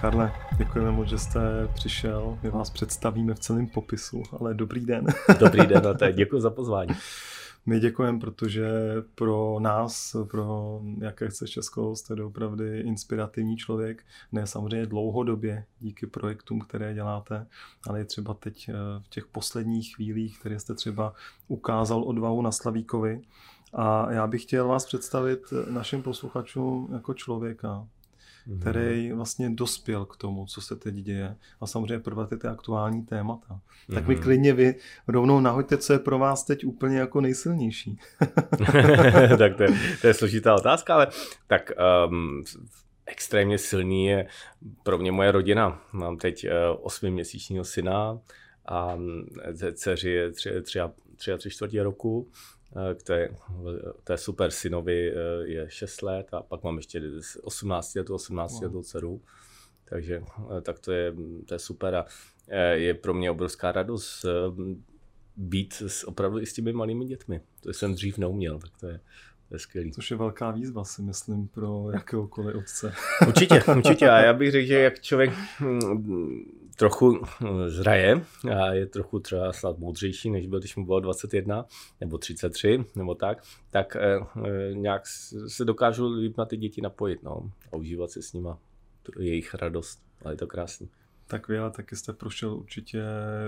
Karle, děkujeme moc, že jste přišel. My vás představíme v celém popisu, ale dobrý den. Dobrý den, a tak děkuji za pozvání. My děkujeme, protože pro nás, pro jaké chce Českou, jste opravdu inspirativní člověk. Ne samozřejmě dlouhodobě díky projektům, které děláte, ale i třeba teď eh, v těch posledních chvílích, které jste třeba ukázal odvahu na Slavíkovi. A já bych chtěl vás představit našim posluchačům jako člověka, Mhm. který vlastně dospěl k tomu, co se teď děje. A samozřejmě prvé ty, ty aktuální témata. Tak mi mhm. klidně vy rovnou nahoďte, co je pro vás teď úplně jako nejsilnější. tak to je, to je složitá otázka, ale tak um, extrémně silný je pro mě moje rodina. Mám teď uh, osmiměsíčního syna a mm, dceři je tři, tři, a, tři a tři čtvrtě roku Eh, k té, té super synovi eh, je 6 let a pak mám ještě 18 letou, 18 letou dceru. Takže eh, tak to je, to je super a je pro mě obrovská radost být s, opravdu i s těmi malými dětmi. To jsem dřív neuměl, tak to je, to je skvělý. Což je velká výzva, si myslím, pro jakéhokoliv otce. Určitě, určitě. A já bych řekl, že jak člověk hm, trochu hm, zraje a je trochu třeba snad moudřejší, než byl, když mu bylo 21 nebo 33 nebo tak, tak eh, eh, nějak se dokážu líp na ty děti napojit no, a užívat si s nima jejich radost. Ale je to krásný. Tak vy ale taky jste prošel určitě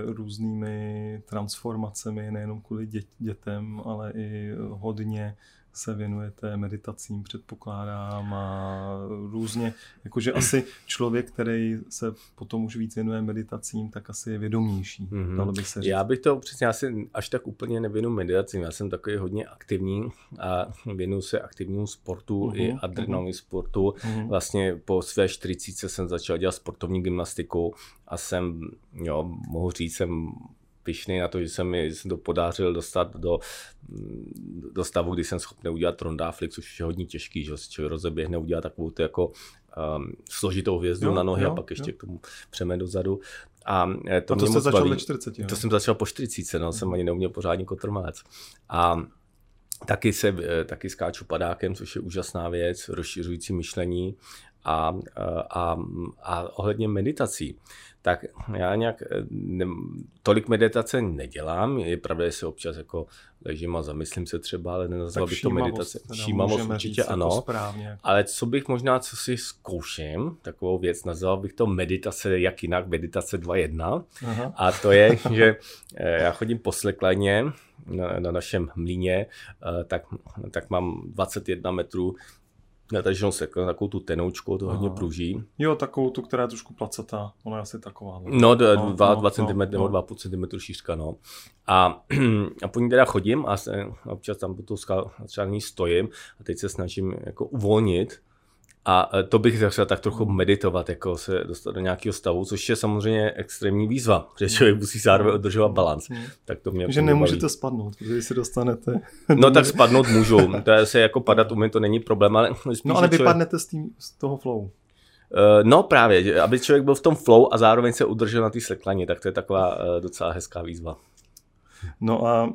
různými transformacemi, nejenom kvůli dě- dětem, ale i hodně se věnujete meditacím, předpokládám, a různě, jakože asi člověk, který se potom už víc věnuje meditacím, tak asi je vědomější, mm-hmm. dalo by se říct. Já bych to přesně, asi až tak úplně nevěnu meditacím, já jsem takový hodně aktivní a věnuju se aktivnímu sportu mm-hmm. i adrenalinovým mm-hmm. sportu. Mm-hmm. Vlastně po své 40 jsem začal dělat sportovní gymnastiku a jsem, jo, mohu říct, jsem pišný na to, že jsem mi jsem to podařil dostat do, do stavu, kdy jsem schopný udělat rondáflik, což je hodně těžký, že se rozeběhne, udělat takovou tu jako um, složitou hvězdu jo, na nohy jo, a pak ještě jo. k tomu přeme dozadu. A eh, to, a to jste začal ve 40. To jsem začal po 40, no, jsem ani neuměl pořádně kotrmelec. A taky, se, eh, taky skáču padákem, což je úžasná věc, rozšiřující myšlení a, a, a ohledně meditací, tak já nějak ne, tolik meditace nedělám. Je pravda, že se občas jako ležím a zamyslím se třeba, ale nenazval bych to meditace. Všímavost určitě jako ano. Správně. Ale co bych možná, co si zkouším, takovou věc, nazval bych to meditace jak jinak, meditace 2.1. A to je, že eh, já chodím po sleklaně na, na našem mlíně, eh, tak, tak mám 21 metrů nataženou se takovou tu tenoučku, to hodně pruží. Jo, takovou tu, která je trošku placatá, ona je asi taková. No, 2 no, no, no, cm no, nebo 2,5 cm šířka, no. A, a po ní teda chodím a se, občas tam po tou skalní stojím a teď se snažím jako uvolnit a e, to bych začal tak trochu meditovat, jako se dostat do nějakého stavu, což je samozřejmě extrémní výzva, protože člověk musí zároveň udržovat balans. Hmm. Tak to mě že nemůžete baví. spadnout, protože si dostanete. No tak spadnout můžu, to je se jako padat umím, to není problém, ale spíš, No ale vypadnete člověk... z, tým, z toho flow. Uh, no právě, aby člověk byl v tom flow a zároveň se udržel na té sleklaně, tak to je taková uh, docela hezká výzva. No a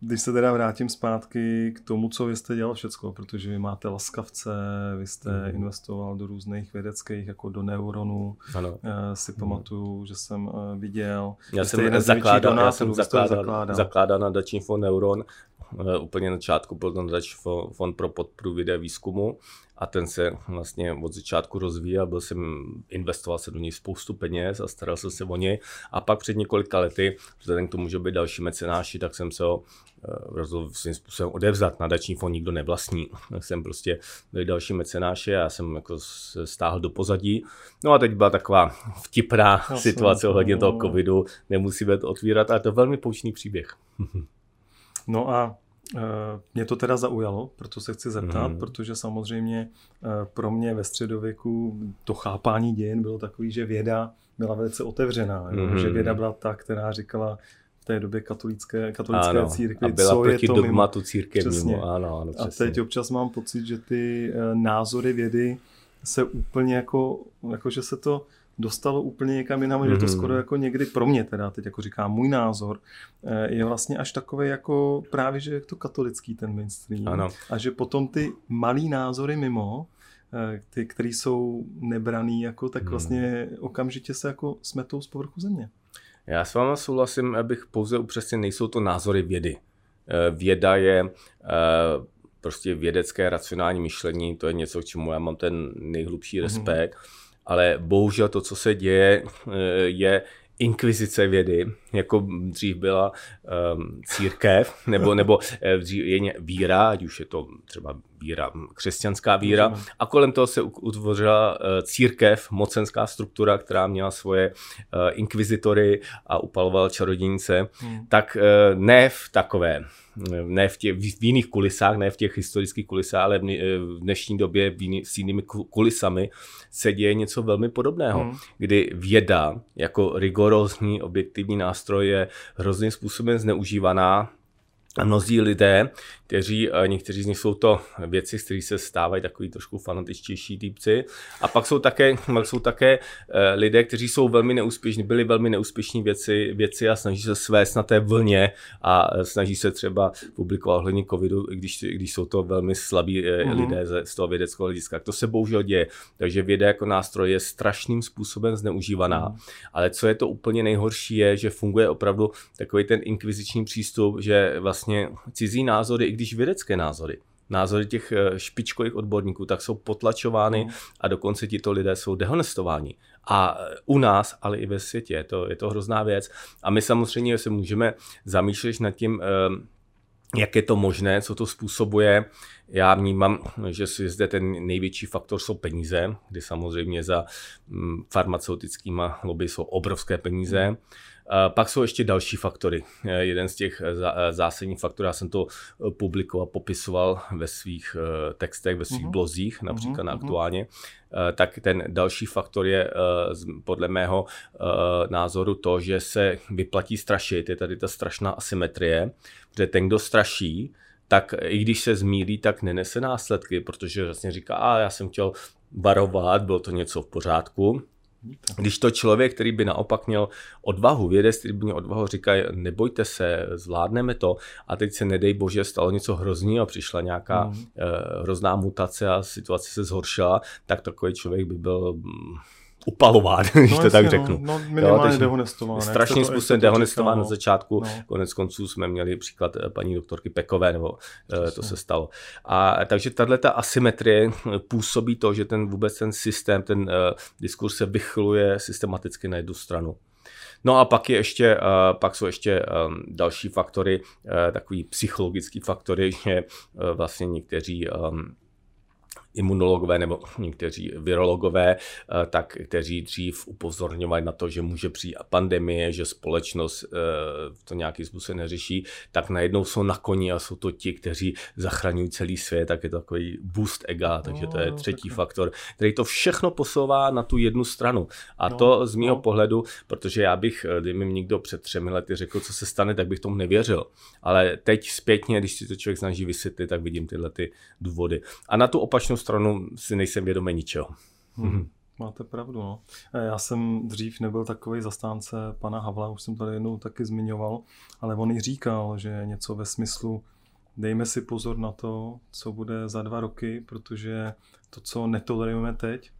když se teda vrátím zpátky k tomu, co vy jste dělal všecko, protože vy máte laskavce, vy jste mm. investoval do různých vědeckých, jako do neuronů, ano. Uh, si pamatuju, mm. že jsem uh, viděl. Já jsem zakládal, já jsem zakládal, zakládal. zakládal nadační fond Neuron, uh, úplně na začátku byl to nadační fond pro podporu videa výzkumu a ten se vlastně od začátku rozvíjel, byl jsem, investoval se do něj spoustu peněz a staral jsem se o něj a pak před několika lety, vzhledem k tomu, že by další mecenáši, tak jsem se ho eh, rozhodl svým způsobem odevzat. Nadační fond nikdo nevlastní. Tak jsem prostě byli další mecenáše a já jsem jako stáhl do pozadí. No a teď byla taková vtipná Jasně, situace ohledně toho covidu. Nemusíme to otvírat, ale to je velmi poučný příběh. No a mě to teda zaujalo, proto se chci zeptat, mm. protože samozřejmě eh, pro mě ve středověku to chápání dějin bylo takový, že věda byla velice otevřená, mm. že věda byla ta, která říkala v té době katolické, katolické ano, církvi, a byla co proti je to dogmatu církevnímu. Ano, ano, přesně. A teď občas mám pocit, že ty eh, názory vědy se úplně jako, jako že se to dostalo úplně někam jinam, mm-hmm. že to mhm. skoro jako někdy pro mě teda, teď jako říkám, můj názor, eh, je vlastně až takový jako právě, že je to katolický ten mainstream. Ano. A že potom ty malý názory mimo ty, který jsou nebraný, jako, tak hmm. vlastně okamžitě se jako smetou z povrchu země. Já s váma souhlasím, abych pouze upřesnil, nejsou to názory vědy. Věda je prostě vědecké racionální myšlení, to je něco, k čemu já mám ten nejhlubší mhm. respekt, mm-hmm. Ale bohužel to, co se děje, je inkvizice vědy, jako dřív byla um, církev, nebo, nebo eh, dřív je víra, ať už je to třeba víra, křesťanská víra, a kolem toho se utvořila uh, církev, mocenská struktura, která měla svoje uh, inkvizitory a upalovala čarodějnice, hmm. tak ne v takové ne v, těch, v jiných kulisách, ne v těch historických kulisách, ale v dnešní době v jiný, s jinými kulisami se děje něco velmi podobného, hmm. kdy věda jako rigorózní objektivní nástroj je hrozným způsobem zneužívaná. A mnozí lidé, kteří, někteří z nich jsou to věci, z kterých se stávají takový trošku fanatičtější týpci. A pak jsou také, pak jsou také eh, lidé, kteří jsou velmi neúspěšní, byli velmi neúspěšní věci, věci a snaží se svést na té vlně a eh, snaží se třeba publikovat ohledně covidu, i když, když jsou to velmi slabí mm-hmm. lidé z toho vědeckého hlediska. To se bohužel děje. Takže věda jako nástroj je strašným způsobem zneužívaná. Mm. Ale co je to úplně nejhorší, je, že funguje opravdu takový ten inkviziční přístup, že vlastně cizí názory, i když když vědecké názory, názory těch eh, špičkových odborníků, tak jsou potlačovány mm. a dokonce tito lidé jsou dehonestováni. A eh, u nás, ale i ve světě, je to, je to hrozná věc. A my samozřejmě se můžeme zamýšlet nad tím, eh, jak je to možné, co to způsobuje. Já vnímám, že zde ten největší faktor jsou peníze, kdy samozřejmě za mm, farmaceutickýma lobby jsou obrovské peníze. Mm pak jsou ještě další faktory. Eh, jeden z těch eh, eh, zásadních faktorů, já jsem to publikoval, popisoval ve svých textech, ve svých mm-hmm. blozích, například mm-hmm. na mhm. aktuálně, tak ten další faktor je podle mého názoru to, že se vyplatí strašit, je tady ta strašná asymetrie, že ten, kdo straší, tak i když se zmílí, tak nenese následky, protože vlastně říká, a já jsem chtěl varovat, bylo to něco v pořádku, když to člověk, který by naopak měl odvahu, vědec, který by měl odvahu, říká, nebojte se, zvládneme to a teď se nedej bože, stalo něco hrozného, přišla nějaká mm. hrozná mutace a situace se zhoršila, tak takový člověk by byl mm, upalován, když no, to tak no. řeknu. No, no minimálně dehonestován. Strašným způsobem dehonestován na začátku. No. Konec konců jsme měli příklad eh, paní doktorky Pekové, nebo Přesně. Eh, to se stalo. A takže tahle ta asymetrie působí to, že ten vůbec ten systém, ten uh, diskurs se vychluje systematicky na jednu stranu. No a pak, je ještě, pak jsou ještě další faktory, takový psychologický faktory, že vlastně někteří imunologové nebo někteří virologové, eh, tak kteří dřív upozorňovali na to, že může přijít pandemie, že společnost eh, to nějaký způsob neřeší, tak najednou jsou na koni a jsou to ti, kteří zachraňují celý svět, tak je to takový boost ega, takže to je třetí no, faktor, který to všechno posouvá na tu jednu stranu. A no, to z mého no. pohledu, protože já bych, eh, kdyby mi někdo před třemi lety řekl, co se stane, tak bych tomu nevěřil. Ale teď zpětně, když si to člověk snaží vysvětlit, tak vidím tyhle ty důvody. A na tu opačnou stranu si nejsem vědomý ničeho. Hmm. Máte pravdu, no. Já jsem dřív nebyl takový zastánce pana Havla, už jsem tady jednou taky zmiňoval, ale on i říkal, že něco ve smyslu dejme si pozor na to, co bude za dva roky, protože to, co netolerujeme teď,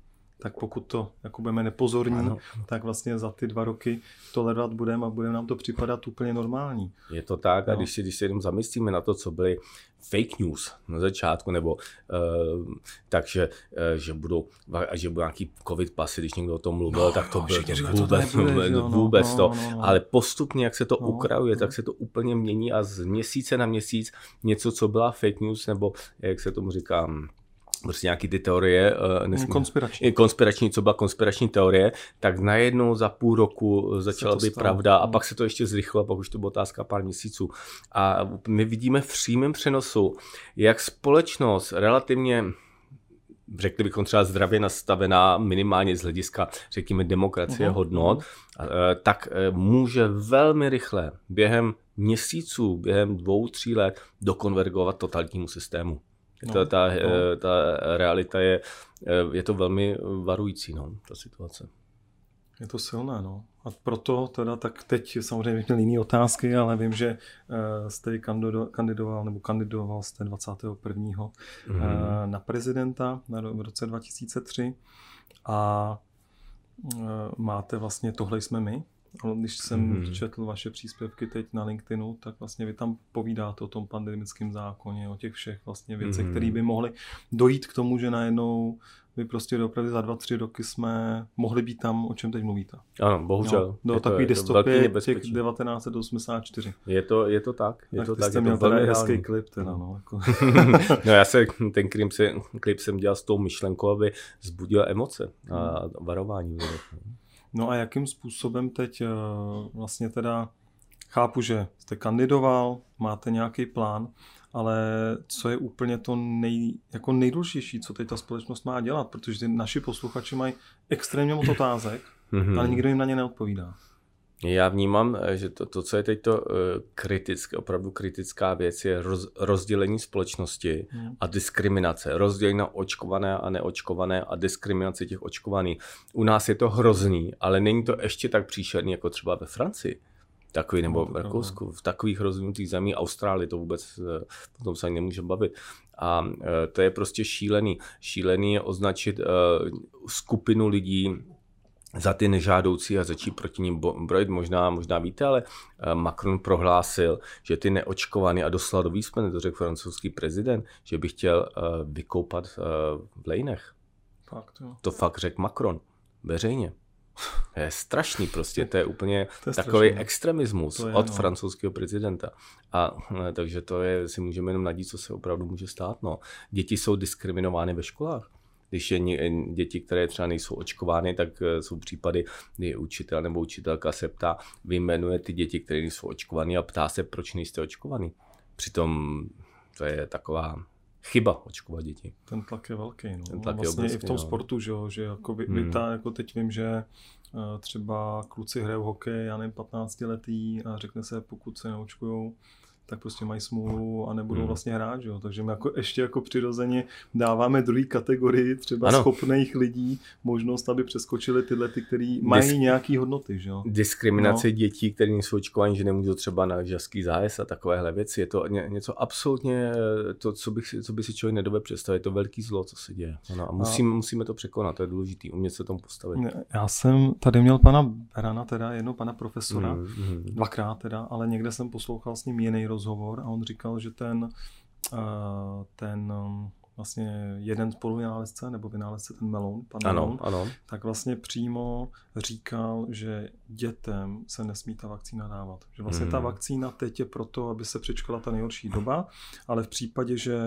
tak pokud to jako budeme nepozorní, ano. tak vlastně za ty dva roky tolerovat budeme a bude nám to připadat úplně normální. Je to tak no. a když si, když jenom zamyslíme na to, co byly fake news na začátku, nebo uh, takže, uh, že budou, že budou nějaký covid pasy, když někdo o tom mluvil, no, tak to bylo to vůbec, to nebude, no, vůbec no, to. No, no, no. Ale postupně, jak se to no, ukrajuje, no. tak se to úplně mění a z měsíce na měsíc něco, co byla fake news, nebo jak se tomu říká, prostě nějaký ty teorie, uh, nesmí, konspirační. konspirační, co byla konspirační teorie, tak najednou za půl roku začala být pravda a hmm. pak se to ještě zrychlilo, pak už to byla otázka pár měsíců. A my vidíme v přímém přenosu, jak společnost relativně řekli bychom třeba zdravě nastavená minimálně z hlediska, řekněme, demokracie, uh-huh. hodnot, uh, tak uh, může velmi rychle během měsíců, během dvou, tří let dokonvergovat totalitnímu systému. No, ta, ta, no. ta realita je, je to velmi varující, no, ta situace. Je to silné, no. A proto teda tak teď samozřejmě měl jiné otázky, ale vím, že uh, jste kandidoval, nebo kandidoval jste 21. Mm-hmm. na prezidenta na, v roce 2003 a máte vlastně Tohle jsme my, ale když jsem mm-hmm. četl vaše příspěvky teď na LinkedInu, tak vlastně vy tam povídáte o tom pandemickém zákoně, o těch všech vlastně věcech, mm-hmm. které by mohly dojít k tomu, že najednou vy prostě opravdu za dva, tři roky jsme mohli být tam, o čem teď mluvíte. Ano, bohužel. No, do takový dystopie těch 1984. Je to, je to tak. Je tak to tak, jste měl tady hezký klip teda, no. Jako. no já se, ten klip, se, klip jsem dělal s tou myšlenkou, aby zbudil emoce a varování. No a jakým způsobem teď eh, vlastně teda chápu, že jste kandidoval, máte nějaký plán, ale co je úplně to nej, jako nejdůležitější, co teď ta společnost má dělat, protože ty naši posluchači mají extrémně moc otázek, mm-hmm. ale nikdo jim na ně neodpovídá. Já vnímám, eh, že to, to co je teď to uh, kritické, opravdu kritická věc, je roz, rozdělení společnosti hmm. a diskriminace. Rozdělení na očkované a neočkované a diskriminace těch očkovaných. U nás je to hrozný, ale není to ještě tak příšerný jako třeba ve Francii takový, nebo no, v Rakousku, v takových rozvinutých zemích, Austrálii to vůbec, eh, o tom se ani nemůže bavit. A eh, to je prostě šílený. Šílený je označit eh, skupinu lidí za ty nežádoucí a začít proti ním brojit. Možná, možná víte, ale Macron prohlásil, že ty neočkovaný a doslal do výsmene, to řekl francouzský prezident, že by chtěl vykoupat v lejnech. Fakt, jo. To fakt řekl Macron veřejně. To je strašný prostě, to je úplně to je takový strašný. extremismus je, od no. francouzského prezidenta. A eh, takže to je, si můžeme jenom nadít, co se opravdu může stát. No. Děti jsou diskriminovány ve školách. Když je děti, které třeba nejsou očkovány, tak eh, jsou případy, kdy učitel nebo učitelka se ptá, vyjmenuje ty děti, které nejsou očkované a ptá se, proč nejste očkovaný. Přitom to je taková chyba očkovat děti. Ten tlak je velký. No. Ten tlak vlastně je obrovský, i v tom no. sportu, že, jo, že jako vy, hmm. ta, jako teď vím, že eh, třeba kluci hrajou hokej, já nevím, 15 letý a řekne se, pokud se neočkujou, tak prostě mají smůlu a nebudou hmm. vlastně hrát, že jo? takže my jako ještě jako přirozeně dáváme druhý kategorii třeba ano. schopných lidí možnost, aby přeskočili tyhle, ty, který mají Disk- nějaký hodnoty. Že jo? Diskriminace no. dětí, které nejsou očkovaní, že nemůžou třeba na žaský zájezd a takovéhle věci, je to ně, něco absolutně, to, co, bych, co by si člověk nedové představit, je to velký zlo, co se děje. Ano, a musím, a... musíme to překonat, to je důležité, umět se tomu postavit. Já jsem tady měl pana Berana, teda jedno pana profesora, mm, mm. dvakrát teda, ale někde jsem poslouchal s ním jiný rozhovor a on říkal, že ten, eh, ten um, vlastně jeden spoluvynálezce, nebo vynálezce ten Melon, pan ano, Melon, ano. tak vlastně přímo říkal, že dětem se nesmí ta vakcína dávat. Že vlastně mm. ta vakcína teď je proto, aby se přečkala ta nejhorší doba, ale v případě, že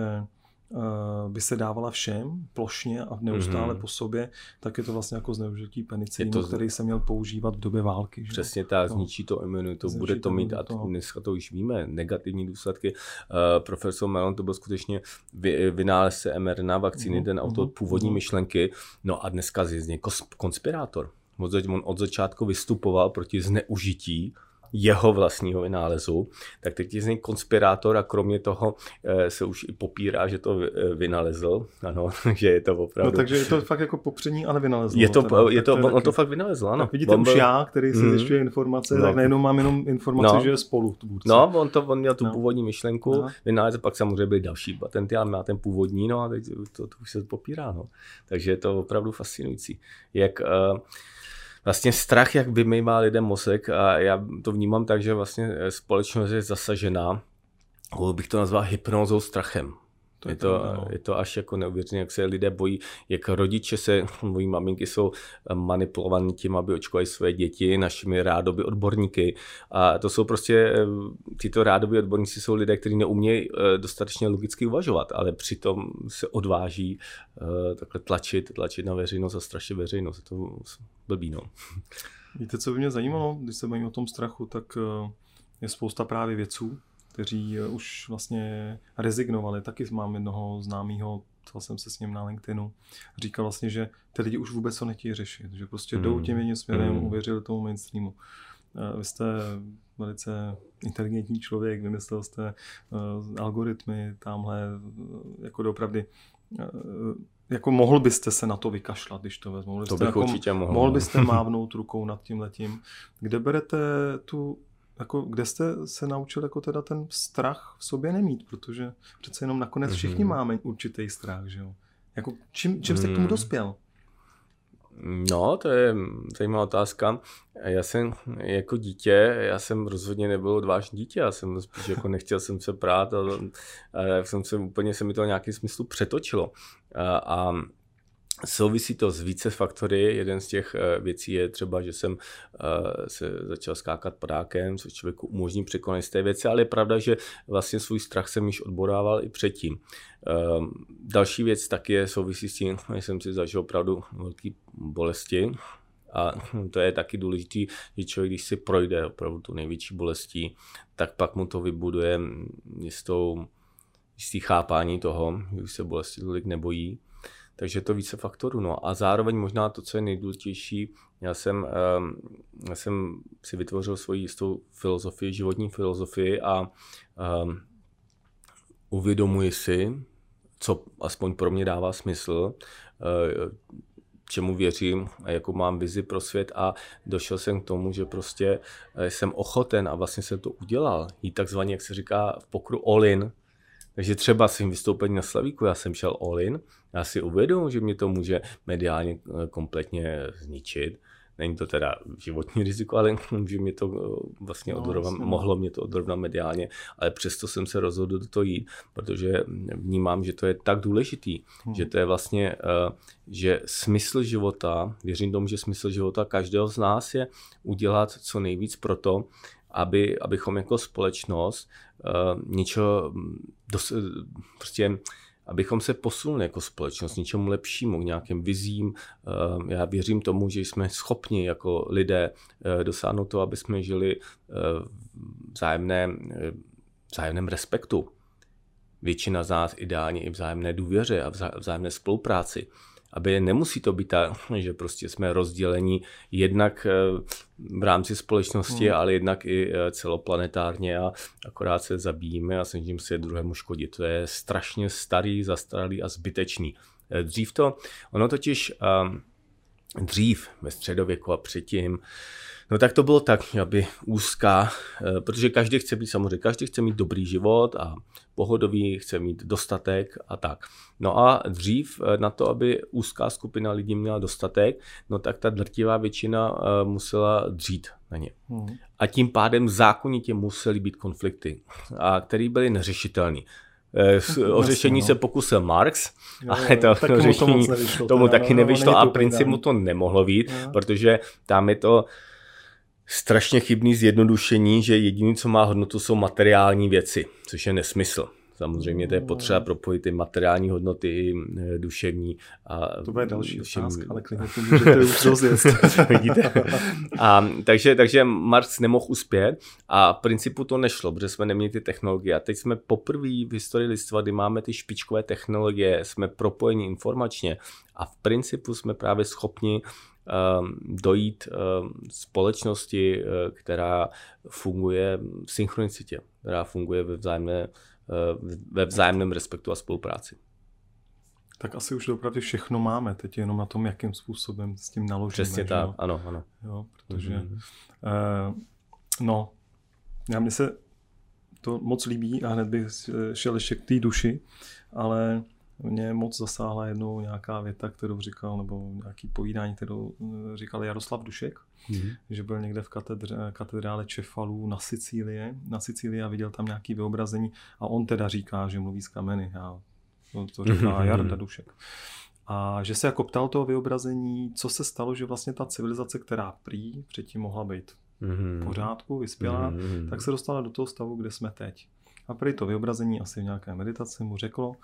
by se dávala všem plošně a neustále mm-hmm. po sobě, tak je to vlastně jako zneužití penicilinu, to... který se měl používat v době války. Že? Přesně tak, no. zničí to imunitu, bude to mít, a to, dneska to už víme, negativní důsledky. Uh, profesor Melon to byl skutečně vy, vynálezce mRNA vakcíny, mm-hmm. ten autor mm-hmm. původní mm-hmm. myšlenky, no a dneska z něj konspirátor. On od začátku vystupoval proti zneužití jeho vlastního vynálezu, tak teď je z něj konspirátor a kromě toho eh, se už i popírá, že to eh, vynalezl, ano, že je to opravdu. No, takže je to fakt jako popření, ale vynalezl. Je to, teda, je to, on taky... to fakt vynalezl, ano. Tak vidíte, on už já, který si mm. zjišťuje informace, no. tak najednou mám jenom informace, no. že je spolu. Tvůrce. No, on, to, on měl tu no. původní myšlenku, no. vynalezl, pak samozřejmě byly další patenty, ale má ten původní, no a teď to, to už se popírá, no. Takže je to opravdu fascinující. Jak uh, vlastně strach, jak vymývá lidem mozek a já to vnímám tak, že vlastně společnost je zasažená, bych to nazval hypnózou strachem. To je, to, no. je to až jako neuvěřitelné, jak se lidé bojí, jak rodiče se, mojí maminky jsou manipulovaní tím, aby očkovali své děti našimi rádoby odborníky. A to jsou prostě, eh, tyto rádoby odborníci jsou lidé, kteří neumějí eh, dostatečně logicky uvažovat, ale přitom se odváží eh, takhle tlačit, tlačit na veřejnost a strašně veřejnost. Je to blbý, no. Víte, co by mě zajímalo, když se bavím o tom strachu, tak je spousta právě věců, kteří eh, už vlastně rezignovali. Taky mám jednoho známého, ptal jsem se s ním na LinkedInu, říkal vlastně, že ty lidi už vůbec to nechtějí řešit, že prostě mm. jdou tím jedním směrem, mm. uvěřili tomu mainstreamu. Eh, vy jste velice inteligentní člověk, vymyslel jste uh, algoritmy tamhle, jako doopravdy. Uh, jako mohl byste se na to vykašlat, když to vezmu. to bych jako, určitě mohl. Mohl no. byste mávnout rukou nad tím letím. Kde berete tu, jako, kde jste se naučil jako teda ten strach v sobě nemít, protože přece jenom nakonec všichni mm-hmm. máme určitý strach, že jo? Jako, čím, čím jste k tomu mhm. dospěl? No, to je zajímavá otázka. Já jsem jako dítě, já jsem rozhodně nebyl odvážný dítě, já jsem spíš jako nechtěl jsem se prát a, a jsem se úplně se mi to v nějakém smyslu přetočilo. A, a Souvisí to s více faktory. Jeden z těch eh, věcí je třeba, že jsem eh, se začal skákat padákem, což člověku umožní překonat z té věci, ale je pravda, že vlastně svůj strach jsem již odborával i předtím. Ehm, další věc taky je souvisí s tím, že jsem si zažil opravdu velké bolesti, a to je taky důležité, že člověk, když si projde opravdu tu největší bolestí, tak pak mu to vybuduje jistou, jistý chápání toho, že už se bolesti tolik nebojí takže to více faktorů. No a zároveň možná to, co je nejdůležitější, já jsem, ehm, já jsem si vytvořil svoji jistou filozofii, životní filozofii a um, uvědomuji si, co aspoň pro mě dává smysl, uh, čemu věřím a jakou mám vizi pro svět a došel jsem k tomu, že prostě eh, jsem ochoten a vlastně jsem to udělal. Jít takzvaně, jak se říká v pokru all in, takže třeba svým vystoupení na Slavíku já jsem šel all in, já si uvědomuji, že mě to může mediálně eh, kompletně zničit. Není to teda životní riziko, ale že mě to eh, vlastně no, odrovna, mohlo mě to odrovnat mediálně, ale přesto jsem se rozhodl do toho jít, protože vnímám, že to je tak důležitý, hmm. že to je vlastně, eh, že smysl života, věřím tomu, že smysl života každého z nás je udělat co nejvíc pro to, aby, abychom jako společnost uh, něco dos, prostě abychom se posunuli jako společnost něčemu lepšímu, k nějakým vizím. Uh, já věřím tomu, že jsme schopni jako lidé dosáhnout to, aby jsme žili v vzájemné, vzájemném respektu. Většina z nás ideálně i vzájemné důvěře a vzájemné spolupráci aby nemusí to být tak, že prostě jsme rozdělení jednak eh, v rámci společnosti, hmm. ale jednak i eh, celoplanetárně a akorát se zabíjíme a snažím se druhému škodit. To je strašně starý, zastaralý a zbytečný. Eh, dřív to, ono totiž dřív ve středověku a předtím No tak to bylo tak, aby úzká, eh, protože každý chce být samozřejmě, každý chce mít dobrý život a pohodový, chce mít dostatek a tak. No a dřív eh, na to, aby úzká skupina lidí měla dostatek, no tak ta drtivá většina eh, musela dřít na ně. Hmm. A tím pádem zákonitě musely být konflikty, a které byly neřešitelné. O řešení se pokusil Marx, jo, ale to, to řešení tomu, nevyšlo, tomu taky nevyšlo a principu to nemohlo být, protože tam je to strašně chybný zjednodušení, že jediné, co má hodnotu, jsou materiální věci, což je nesmysl. Samozřejmě to je potřeba propojit ty materiální hodnoty i e, duševní. A to bude další duševní... otázka, ale klidně to můžete už rozjet. Vidíte? A, takže, takže Marx nemohl uspět a v principu to nešlo, protože jsme neměli ty technologie. A teď jsme poprvé v historii lidstva, kdy máme ty špičkové technologie, jsme propojeni informačně a v principu jsme právě schopni dojít ehm, společnosti, eh, která funguje v synchronicitě, která funguje ve, vzájemné, eh, ve vzájemném respektu a spolupráci. Tak asi už opravdu všechno máme, teď jenom na tom, jakým způsobem s tím naložíme. Přesně tak, jo? ano, ano. Jo, protože, mm-hmm. uh, no, já mi se to moc líbí a hned bych šel ještě k té duši, ale mě moc zasáhla jednou nějaká věta, kterou říkal, nebo nějaký povídání, kterou eh, říkal Jaroslav Dušek, mm-hmm. že byl někde v katedře, katedrále Čefalů na Sicílie, na Sicílii a viděl tam nějaký vyobrazení a on teda říká, že mluví z kameny. Já, to, to říká mm-hmm. Jarda Dušek. A že se jako ptal toho vyobrazení, co se stalo, že vlastně ta civilizace, která prý předtím mohla být mm-hmm. v pořádku, vyspělá, mm-hmm. tak se dostala do toho stavu, kde jsme teď. A prý to vyobrazení asi v nějaké meditaci mu řeklo,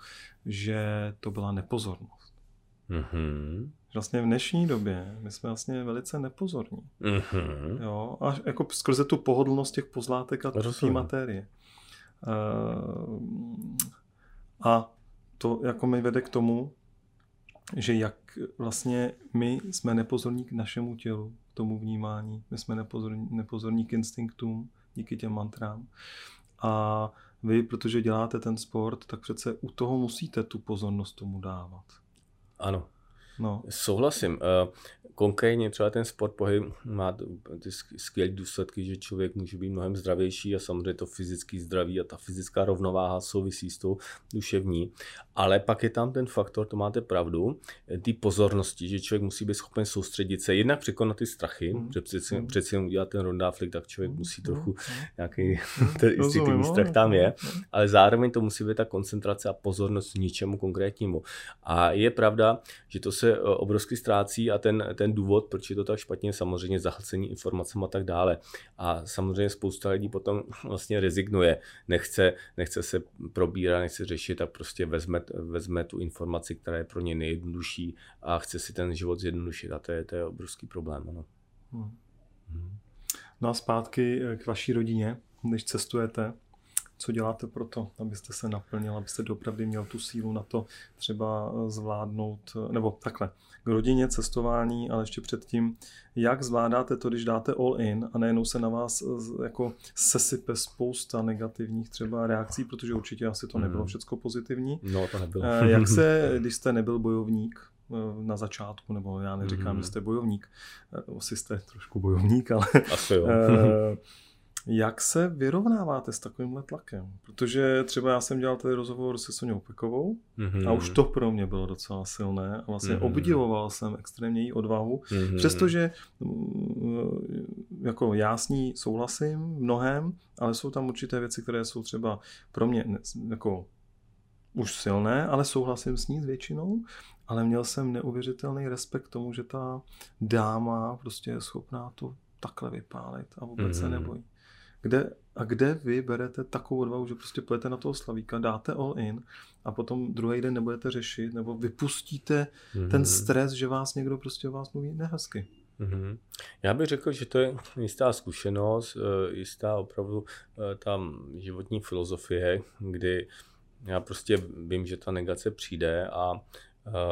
že to byla nepozornost. Mm-hmm. Vlastně v dnešní době my jsme vlastně velice nepozorní. Mm-hmm. Jo, a jako skrze tu pohodlnost těch pozlátek a té materie. Uh, a to jako mi vede k tomu, že jak vlastně my jsme nepozorní k našemu tělu, k tomu vnímání, my jsme nepozorní, nepozorní k instinktům díky těm mantrám. A vy, protože děláte ten sport, tak přece u toho musíte tu pozornost tomu dávat. Ano. No. Souhlasím. Eh, konkrétně třeba ten sport pohyb má ty skvělé důsledky, že člověk může být mnohem zdravější a samozřejmě to fyzický zdraví a ta fyzická rovnováha souvisí s tou duševní. Ale pak je tam ten faktor, to máte pravdu, ty pozornosti, že člověk musí být schopen soustředit se, jednak překonat ty strachy, mm. že přeci, mm. přeci jenom udělat ten rondáflik, tak člověk mm. musí trochu mm. nějaký ten instinktivní strach tam je, ale zároveň to musí být ta koncentrace a pozornost ničemu konkrétnímu. A je pravda, že to se obrovsky ztrácí a ten, ten důvod, proč je to tak špatně, samozřejmě zahlcení informacemi a tak dále. A samozřejmě spousta lidí potom vlastně rezignuje, nechce, nechce se probírat, nechce řešit, tak prostě vezme, vezme tu informaci, která je pro ně nejjednodušší a chce si ten život zjednodušit a to je, to je obrovský problém. Ano. Hmm. No a zpátky k vaší rodině, když cestujete, co děláte pro to, abyste se naplnil, abyste opravdu měl tu sílu na to třeba zvládnout, nebo takhle, k rodině, cestování, ale ještě předtím, jak zvládáte to, když dáte all in a nejenom se na vás jako sesype spousta negativních třeba reakcí, protože určitě asi to nebylo hmm. všecko pozitivní. No, to nebylo. Eh, jak se, když jste nebyl bojovník, eh, na začátku, nebo já neříkám, mm. že jste bojovník, eh, asi jste trošku bojovník, ale Asi jo. Jak se vyrovnáváte s takovýmhle tlakem? Protože třeba já jsem dělal tady rozhovor se Soňou Pekovou mm-hmm. a už to pro mě bylo docela silné a vlastně mm-hmm. obdivoval jsem extrémně její odvahu, mm-hmm. přestože mm, jako já s ní souhlasím mnohem, ale jsou tam určité věci, které jsou třeba pro mě jako už silné, ale souhlasím s ní s většinou, ale měl jsem neuvěřitelný respekt k tomu, že ta dáma prostě je schopná to takhle vypálit a vůbec mm. se nebojí. Kde, a kde vy berete takovou odvahu, že prostě pojete na toho slavíka, dáte all in a potom druhý den nebudete řešit, nebo vypustíte mm-hmm. ten stres, že vás někdo prostě o vás mluví nehezky. Mm-hmm. Já bych řekl, že to je jistá zkušenost, eh, jistá opravdu eh, tam životní filozofie, kdy já prostě vím, že ta negace přijde a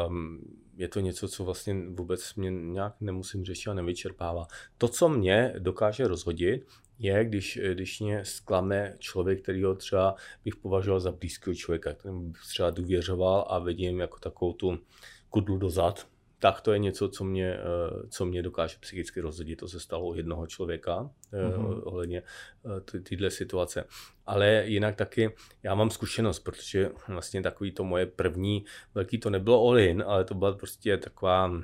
um, je to něco, co vlastně vůbec mě nějak nemusím řešit a nevyčerpává. To, co mě dokáže rozhodit, je, když, když mě zklame člověk, který ho třeba bych považoval za blízkého člověka, kterým bych třeba důvěřoval a vidím jako takovou tu kudlu dozad, tak to je něco, co mě, eh, co mě dokáže psychicky rozhodit. To se stalo u jednoho člověka mm-hmm. ohledně eh, tyhle situace. Ale jinak taky já mám zkušenost, protože vlastně takový to moje první velký to nebylo all in, ale to byla prostě taková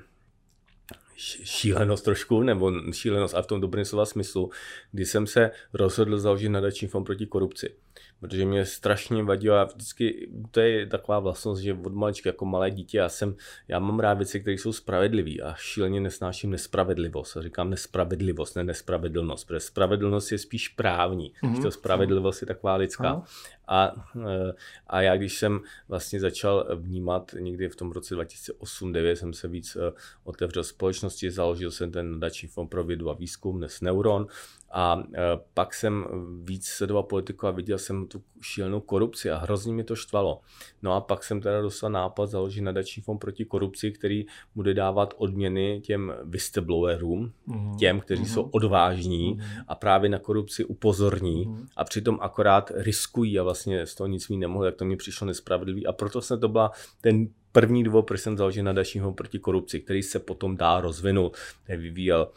šílenost trošku, nebo šílenost a v tom dobrém slova smyslu, kdy jsem se rozhodl založit nadační fond proti korupci protože mě strašně vadilo a vždycky, to je taková vlastnost, že od malička jako malé dítě, já jsem, já mám rád věci, které jsou spravedlivé a šíleně nesnáším nespravedlivost. A říkám nespravedlivost, ne nespravedlnost, protože spravedlnost je spíš právní, mm-hmm. to spravedlivost je taková lidská. A, eh, a já když jsem vlastně začal vnímat někdy v tom roce 2008-2009 jsem se víc eh, otevřel společnosti, založil jsem ten nadační fond pro vědu a výzkum, dnes Neuron, a e, pak jsem víc sledoval politiku a viděl jsem tu šílenou korupci a hrozně mi to štvalo. No a pak jsem teda dostal nápad založit nadační fond proti korupci, který bude dávat odměny těm whistleblowerům, mm-hmm. těm, kteří mm-hmm. jsou odvážní mm-hmm. a právě na korupci upozorní mm-hmm. a přitom akorát riskují a vlastně z toho nic mít nemohli, jak to mi přišlo nespravedlivý a proto jsem to byla ten první důvod, proč jsem založil nadační fond proti korupci, který se potom dá rozvinul, vyvíjel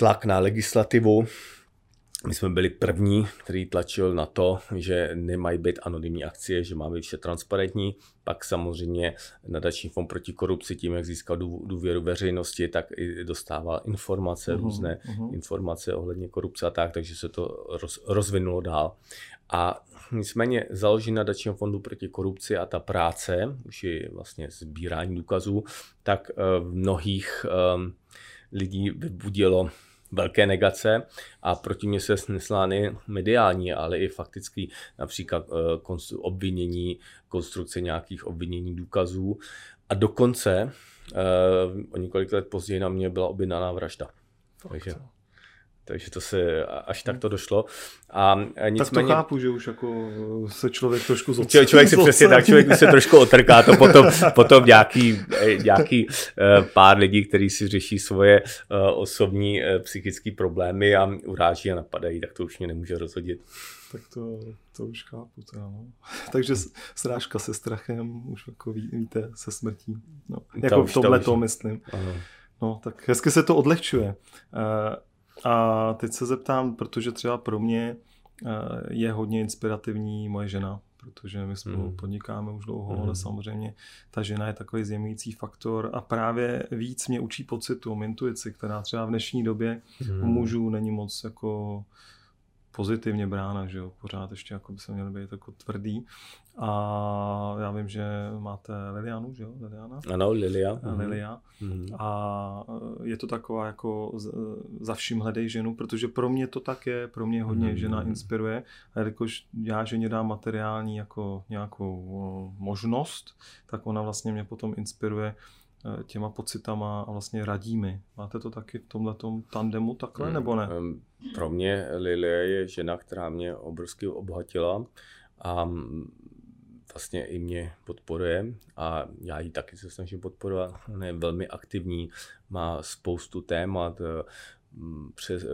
tlak na legislativu. My jsme byli první, který tlačil na to, že nemají být anonymní akcie, že má být vše transparentní. Pak samozřejmě nadační fond proti korupci tím, jak získal důvěru veřejnosti, tak i dostával informace, uhum, různé uhum. informace ohledně korupce a tak, takže se to roz, rozvinulo dál. A nicméně založení nadačního fondu proti korupci a ta práce, už je vlastně sbírání důkazů, tak eh, v mnohých um, lidí vybudilo velké negace a proti mě se sneslány mediální, ale i faktický například eh, obvinění, konstrukce nějakých obvinění důkazů a dokonce eh, o několik let později na mě byla objednaná vražda. Takže, takže to se až tak to došlo. A nicméně... Tak to chápu, že už jako se člověk trošku zocelí. Člověk si přesně tak, člověk se trošku otrká, to potom, potom nějaký, nějaký eh, pár lidí, kteří si řeší svoje eh, osobní eh, psychické problémy a uráží a napadají, tak to už mě nemůže rozhodit. Tak to, to už chápu. Teda, no. Takže srážka se strachem, už jako ví, víte, se smrtí. No, jako v tomhle to myslím. Ano. No, tak hezky se to odlehčuje. A teď se zeptám, protože třeba pro mě eh, je hodně inspirativní moje žena, protože my spolu hmm. podnikáme už dlouho, hmm. ale samozřejmě ta žena je takový zjemňující faktor a právě víc mě učí pocitu, intuici, která třeba v dnešní době hmm. mužů není moc jako pozitivně brána, že jo, pořád ještě jako by se měli být jako tvrdý. A já vím, že máte Lilianu, že jo, Liliana? Ano, Lilia. Mhm. Lilia. Mm-hmm. A je to taková jako za vším hledej ženu, protože pro mě to tak je, pro mě hodně mm-hmm. žena inspiruje. A jakož já ženě dám materiální jako nějakou možnost, tak ona vlastně mě potom inspiruje Eh, těma pocitama a vlastně radí mi. Máte to taky v tomhle tandemu takhle, hmm. nebo ne? Pro mě Lilie je žena, která mě obrovsky obohatila a vlastně i mě podporuje a já ji taky se snažím podporovat. Ona je velmi aktivní, má spoustu témat, eh, přes eh,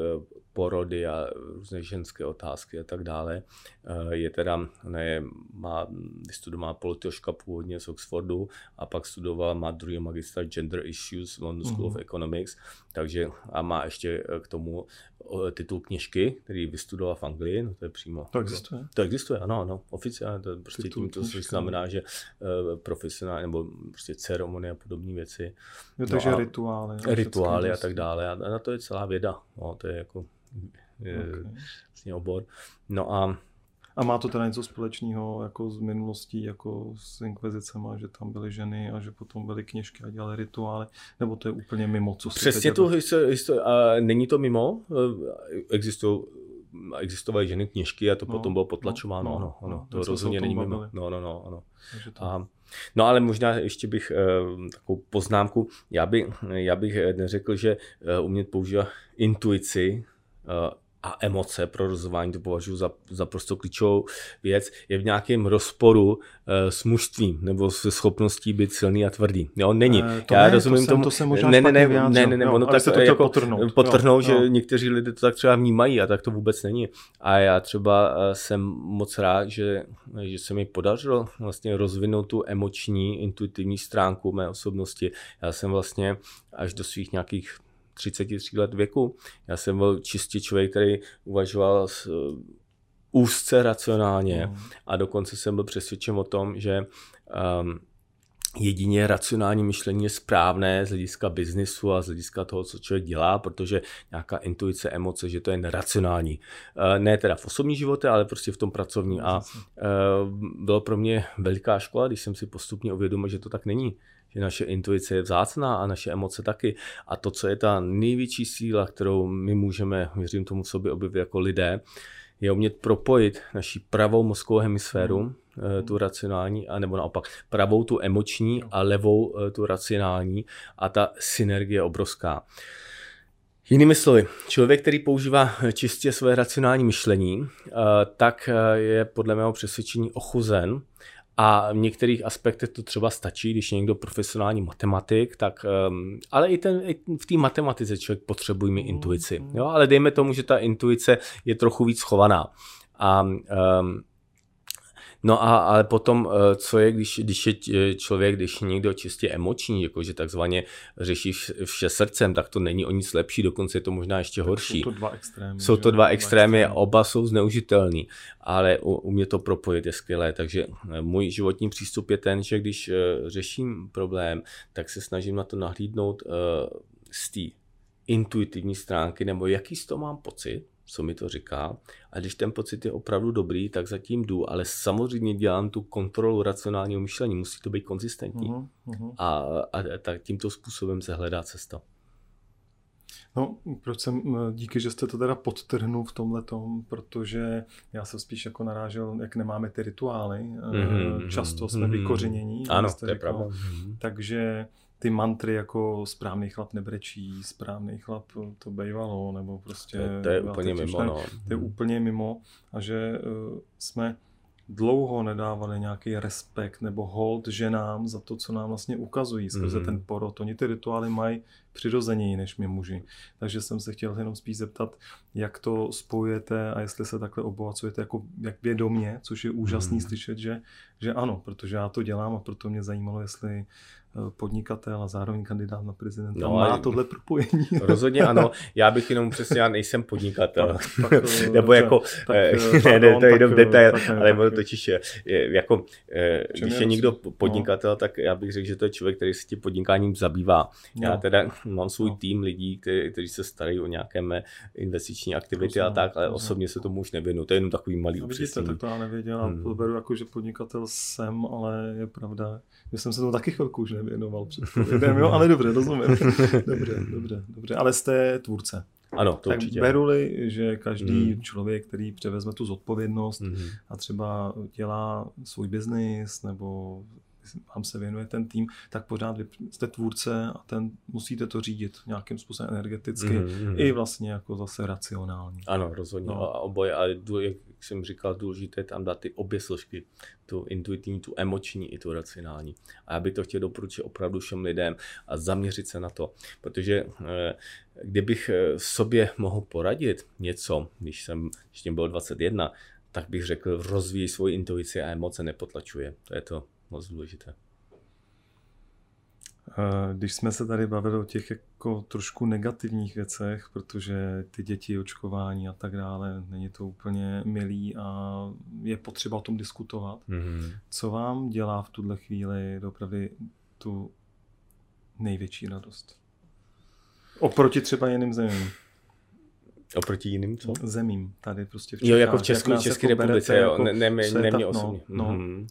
porody a různé ženské otázky a tak dále. Eh, je teda, ne, má, vystudovala politoložka původně z Oxfordu a pak studovala, má druhý magistra Gender Issues v London School mm-hmm. of mhm. Economics, takže a má ještě eh, k tomu titul knižky, který vystudoval v Anglii, no to je přímo. To existuje? To existuje, ano, ano, oficiálně, to prostě titul tím to knižka. znamená, že uh, profesionální nebo prostě ceremonie a podobné věci. Jo, takže no rituály. Rituály a tak dále a na to je celá věda, no, to je jako je okay. vlastně obor. No a a má to teda něco společného jako z minulostí, jako s inkvizicema, že tam byly ženy a že potom byly kněžky a dělali rituály, nebo to je úplně mimo, co si Přesně tu histori- a není to mimo, existují existovaly ženy kněžky a to no, potom bylo potlačováno, no, ano, ano, no, to rozhodně není mimo. No, no, no, ano. To... A, no ale možná ještě bych uh, takovou poznámku, já, by, já bych neřekl, že uh, umět používat intuici a emoce pro rozhování, to považuji za, za prostě klíčovou věc, je v nějakém rozporu uh, s mužstvím nebo se schopností být silný a tvrdý. Jo, není. E, to Já ne, rozumím to tomu. to se možná ne, ne, ne, ne, ne, ne, ono tak to jako potrhnout, potrhnout jo, že jo. někteří lidé to tak třeba vnímají a tak to vůbec není. A já třeba uh, jsem moc rád, že, že se mi podařilo vlastně rozvinout tu emoční, intuitivní stránku mé osobnosti. Já jsem vlastně až do svých nějakých 33 let věku. Já jsem byl čistě člověk, který uvažoval s, uh, úzce racionálně mm. a dokonce jsem byl přesvědčen o tom, že um, jedině racionální myšlení je správné z hlediska biznisu a z hlediska toho, co člověk dělá, protože nějaká intuice, emoce, že to je neracionální. Uh, ne teda v osobní životě, ale prostě v tom pracovním. A uh, bylo pro mě veliká škola, když jsem si postupně uvědomil, že to tak není že naše intuice je vzácná a naše emoce taky. A to, co je ta největší síla, kterou my můžeme, věřím tomu v sobě objevit jako lidé, je umět propojit naši pravou mozkovou hemisféru, mm. tu racionální, a nebo naopak pravou tu emoční a levou eh, tu racionální a ta synergie je obrovská. Jinými slovy, člověk, který používá čistě své racionální myšlení, eh, tak je podle mého přesvědčení ochuzen a v některých aspektech to třeba stačí, když je někdo profesionální matematik, tak, um, ale i, ten, i v té matematice člověk potřebuje mít intuici. Jo? Ale dejme tomu, že ta intuice je trochu víc schovaná. A um, No a ale potom, eh, co je, když, když je eh, člověk, když je někdo čistě emoční, jakože takzvaně řeší vše srdcem, tak to není o nic lepší, dokonce je to možná ještě tak horší. Jsou to dva extrémy. Jsou to dva extrémy, extrémy. oba jsou zneužitelný, ale u, u mě to propojit je skvělé, takže eh, můj životní přístup je ten, že když řeším problém, tak se snažím na to nahlídnout z té intuitivní stránky, nebo jaký z toho mám pocit, co mi to říká. A když ten pocit je opravdu dobrý, tak zatím jdu, ale samozřejmě dělám tu kontrolu racionálního myšlení, musí to být konzistentní. Uh-huh, A, a tak tímto způsobem se hledá cesta. No, proč jsem, díky, že jste to teda podtrhnul v tomhle tom, protože já jsem spíš jako narážel, jak nemáme ty rituály, mm-hmm, často jsme mm-hmm. vykořenění. Ano, to je pravda. Takže ty mantry jako správný chlap nebrečí, správný chlap to bejvalo, nebo prostě... To, to je úplně mimo, no. To je úplně mimo a že uh, jsme dlouho nedávali nějaký respekt nebo hold ženám za to, co nám vlastně ukazují skrze mm-hmm. ten porod. Oni ty rituály mají přirozeněji než my muži. Takže jsem se chtěl jenom spíš zeptat, jak to spojujete a jestli se takhle obohacujete jako jak vědomě, což je úžasný mm-hmm. slyšet, že, že ano, protože já to dělám a proto mě zajímalo, jestli podnikatel a zároveň kandidát na prezidenta. No, má tohle propojení. Rozhodně ano. Já bych jenom přesně, já nejsem podnikatel. Tak, tak, Nebo dobře, jako, tak, eh, ne, ne, to je jenom detail, tak, ale tak, totiž jako, eh, když je, je někdo podnikatel, no. tak já bych řekl, že to je člověk, který se tím podnikáním zabývá. Já no. teda mám svůj no. tým lidí, kteří, kteří se starají o nějaké mé investiční aktivity a tak, ale osobně se tomu už nevěnu. To je jenom takový malý no, vidíte, tak to já nevěděl. Hmm. To beru jako, že podnikatel jsem, ale je pravda, že jsem se tomu taky chvilku už nevěnoval před covidem, jo, ale dobře, rozumím. dobře, dobře, dobře, ale jste tvůrce. Ano, to tak určitě. beru-li, že každý mm. člověk, který převezme tu zodpovědnost mm. a třeba dělá svůj biznis nebo vám se věnuje ten tým, tak pořád vy jste tvůrce a ten musíte to řídit nějakým způsobem energeticky mm, i vlastně jako zase racionálně. Ano, rozhodně. No. A oboje, jak jsem říkal, důležité tam dát ty obě složky, tu intuitivní, tu emoční i tu racionální. A já bych to chtěl doporučit opravdu všem lidem a zaměřit se na to, protože eh, kdybych eh, sobě mohl poradit něco, když jsem ještě byl 21, tak bych řekl, rozvíjí svoji intuici a emoce nepotlačuje. To je to moc důležité. Když jsme se tady bavili o těch jako trošku negativních věcech, protože ty děti, očkování a tak dále, není to úplně milý a je potřeba o tom diskutovat. Mm-hmm. Co vám dělá v tuhle chvíli opravdu tu největší radost? Oproti třeba jiným zemím. Oproti jiným co? Zemím, tady prostě v Čechách. Jo, jako v Česku, České jako republice, jo, jako ne, ne, ne, ne mě osobně. No, no. Mm-hmm.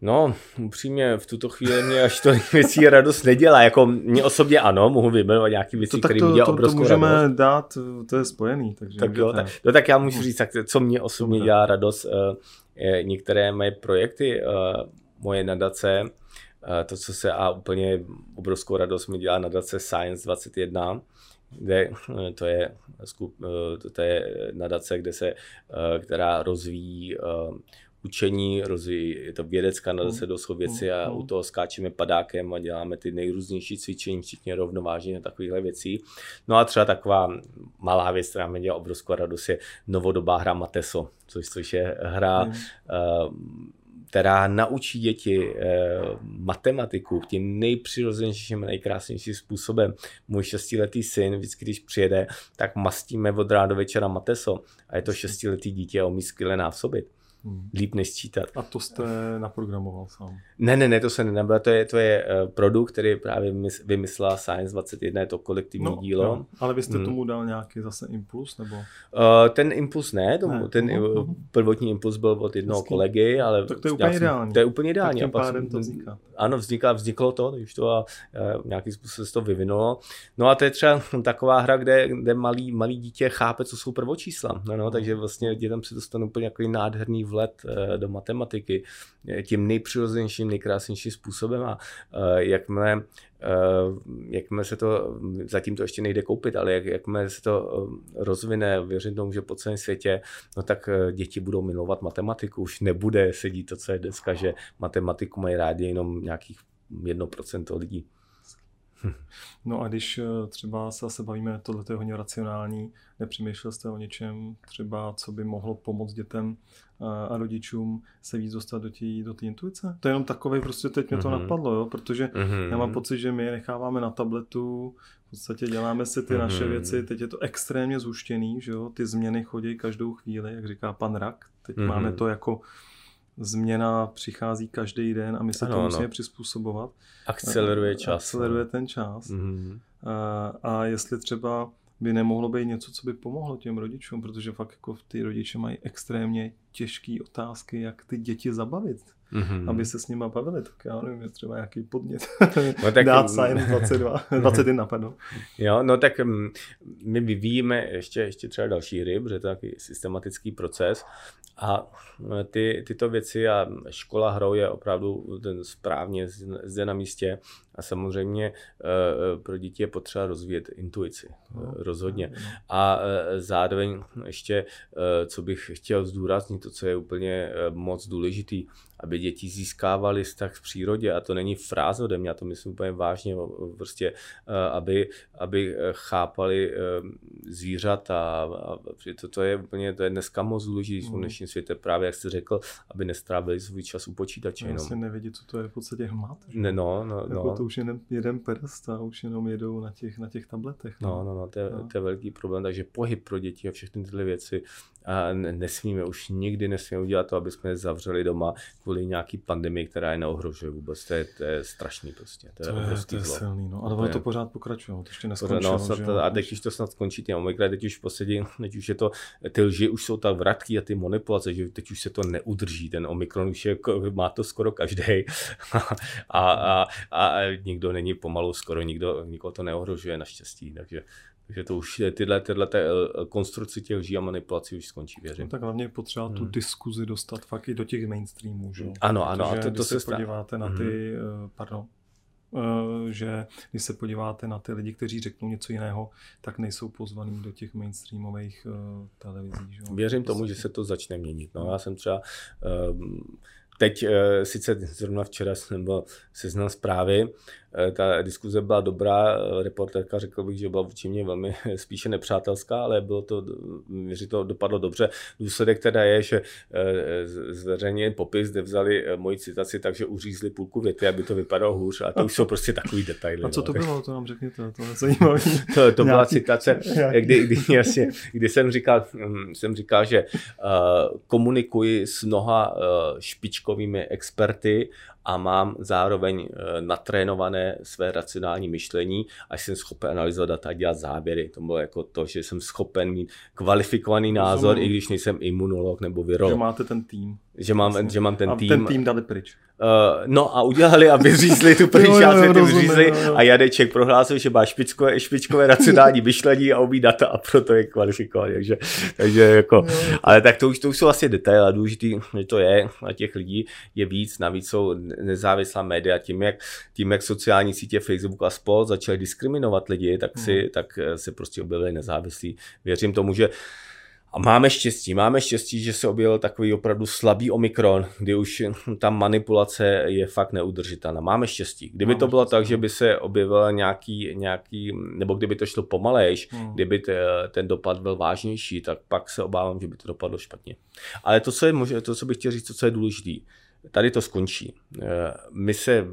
No, upřímně v tuto chvíli mě až to věcí radost nedělá. Jako mě osobně ano, mohu vyjmenovat nějaké věci, které mě dělá obrovskou to můžeme radost. dát, to je spojený. Takže tak jo, tak, no, tak já můžu říct, tak, co mě osobně dělá radost. Uh, některé moje projekty, uh, moje nadace, uh, to, co se a úplně obrovskou radost mi dělá nadace Science 21, kde to je, to je nadace, kde se, která rozvíjí učení, rozvíjí, je to vědecká nadace mm. do věci a mm. u toho skáčeme padákem a děláme ty nejrůznější cvičení, včetně rovnovážení a takovýchhle věcí. No a třeba taková malá věc, která mě dělá obrovskou radost, je novodobá hra Mateso, což, což je hra, mm. uh, která naučí děti uh, matematiku tím nejpřirozenějším, nejkrásnějším způsobem. Můj šestiletý syn, vždycky, když přijede, tak mastíme od rána do večera mateso a je to šestiletý dítě a umí skvěle násobit. Hmm. Líp než sčítat. A to jste naprogramoval sám? Ne, ne, ne, to se nenabil. To je, to je uh, produkt, který právě vymyslela Science 21, je to kolektivní no, dílo. Jo. Ale vy jste hmm. tomu dal nějaký zase impuls? nebo? Uh, ten impuls ne, tomu, ne. ten uh, prvotní impuls byl od jednoho Hezky. kolegy, ale... Tak to je úplně ideální. To je úplně ideální. Tak tím pádem to vzniká. Ano, vzniká, vzniklo to, když to a uh, nějakým způsobem se to vyvinulo. No a to je třeba taková hra, kde, kde malý, malý dítě chápe, co jsou prvočísla. No, no, takže vlastně dětem se dostane úplně jako nádherný vlet eh, do matematiky tím nejpřirozenějším, nejkrásnějším způsobem a eh, jakmile jakmile se to, zatím to ještě nejde koupit, ale jak, jakmile se to rozvine, věřím tomu, že po celém světě, no tak děti budou milovat matematiku. Už nebude sedít to, co je dneska, že matematiku mají rádi jenom nějakých 1% lidí. No a když eh, třeba se zase bavíme, tohle je hodně racionální, nepřemýšlel jste o něčem, třeba co by mohlo pomoct dětem eh, a rodičům se víc dostat do té do intuice? To je jenom takové, prostě teď mě to mm-hmm. napadlo, jo? protože mm-hmm. já mám pocit, že my je necháváme na tabletu, v podstatě děláme si ty mm-hmm. naše mhm. věci, teď je to extrémně zhuštěný, že jo? ty změny chodí každou chvíli, jak říká pan Rak, teď mm-hmm. máme to jako změna přichází každý den a my se ano, to musíme ano. přizpůsobovat. Akceleruje čas. Akceleruje ten čas. Mm-hmm. A, a jestli třeba by nemohlo být něco, co by pomohlo těm rodičům, protože fakt jako ty rodiče mají extrémně těžké otázky, jak ty děti zabavit mm-hmm. aby se s nima bavili, tak já nevím, je třeba nějaký podnět. No, tak, Dát Science 22, 21, pardon. Jo, no tak mm, my vyvíjíme ještě, ještě třeba další hry, protože to je takový systematický proces a e, ty, tyto věci a škola hrou je opravdu ten správně zde na místě a samozřejmě e, e, pro děti je potřeba rozvíjet intuici, no, rozhodně. No. A zároveň ještě, co bych chtěl zdůraznit, to, co je úplně moc důležitý, aby děti získávaly vztah v přírodě a to není fráze ode mě, já to myslím úplně vážně, prostě, aby, aby chápali zvířata a to, to je úplně, to je dneska moc důležité v dnešním světě, právě jak jste řekl, aby nestrávili svůj čas u počítače. No, jenom. nevědí, co to je v podstatě hmat. Ne, no, no, jako no. Už jen jeden prst a už jenom jedou na těch, na těch tabletech. No, no, no, no to, je, no. to je velký problém, takže pohyb pro děti a všechny tyhle věci a nesmíme, už nikdy nesmíme udělat to, aby jsme je zavřeli doma kvůli nějaký pandemii, která je neohrožuje vůbec. To je, to je strašný prostě. To je, to je, to je silný, no. Ale to pořád pokračuje, to ještě neskončilo. No, snad, a teď už to snad končí, ty omikra, teď už poslední, teď už je to, ty lži už jsou ta vratky a ty manipulace, že teď už se to neudrží, ten omikron už je, má to skoro každý a, a, a, a, nikdo není pomalu, skoro nikdo, nikoho to neohrožuje naštěstí, takže takže to už tyhle, tyhle eh, konstrukce těch lží a manipulací už skončí, věřím. No, tak hlavně je potřeba hmm. tu diskuzi dostat fakt i do těch mainstreamů, že? Ano, ano. Protože a to, to se, se podíváte na ty, hmm. pardon, eh, že když se podíváte na ty lidi, kteří řeknou něco jiného, tak nejsou pozvaní do těch mainstreamových televizí. Že? Věřím tomu, že se to začne měnit. No, já jsem třeba um, teď uh, sice zrovna včera jsem byl seznam zprávy, Eh, ta diskuze byla dobrá, eh, reportérka řekl bych, že byla vůči mě velmi spíše nepřátelská, ale bylo to, že to dopadlo dobře. Důsledek teda je, že eh, zveřejně popis, kde vzali moji citaci, takže uřízli půlku věty, aby to vypadalo hůř a to už jsou prostě takový detaily. A co to no. bylo, to nám řekněte, to je zajímavé. To, to byla citace, kdy, kdy, jasně, kdy jsem, říkal, hm, jsem říkal, že uh, komunikuji s mnoha uh, špičkovými experty a mám zároveň eh, natrénované své racionální myšlení a jsem schopen analyzovat data a dělat záběry. To bylo jako to, že jsem schopen mít kvalifikovaný názor, Rozumím. i když nejsem imunolog nebo virolog. Že máte ten tým. Že mám, že mám ten a tým. ten tým dali pryč. Uh, no a udělali, aby řízli tu první část věty řízli a Jadeček prohlásil, že má špičkové, špičkové racionální myšlení a umí data a proto je kvalifikovaný. Takže, takže jako, ale tak to už, to už jsou asi detaily a důležitý, že to je a těch lidí je víc, navíc jsou nezávislá média, tím jak, tím jak sociální sítě Facebook a spol začaly diskriminovat lidi, tak si, hmm. tak se prostě objevili nezávislí. Věřím tomu, že a máme štěstí, máme štěstí, že se objevil takový opravdu slabý omikron, kdy už ta manipulace je fakt neudržitelná. Máme štěstí. Kdyby máme to bylo štěstí. tak, že by se objevil nějaký, nějaký, nebo kdyby to šlo pomalejš, hmm. kdyby te, ten dopad byl vážnější, tak pak se obávám, že by to dopadlo špatně. Ale to, co, je, to, co bych chtěl říct, to, co je důležité, tady to skončí. Eh, my se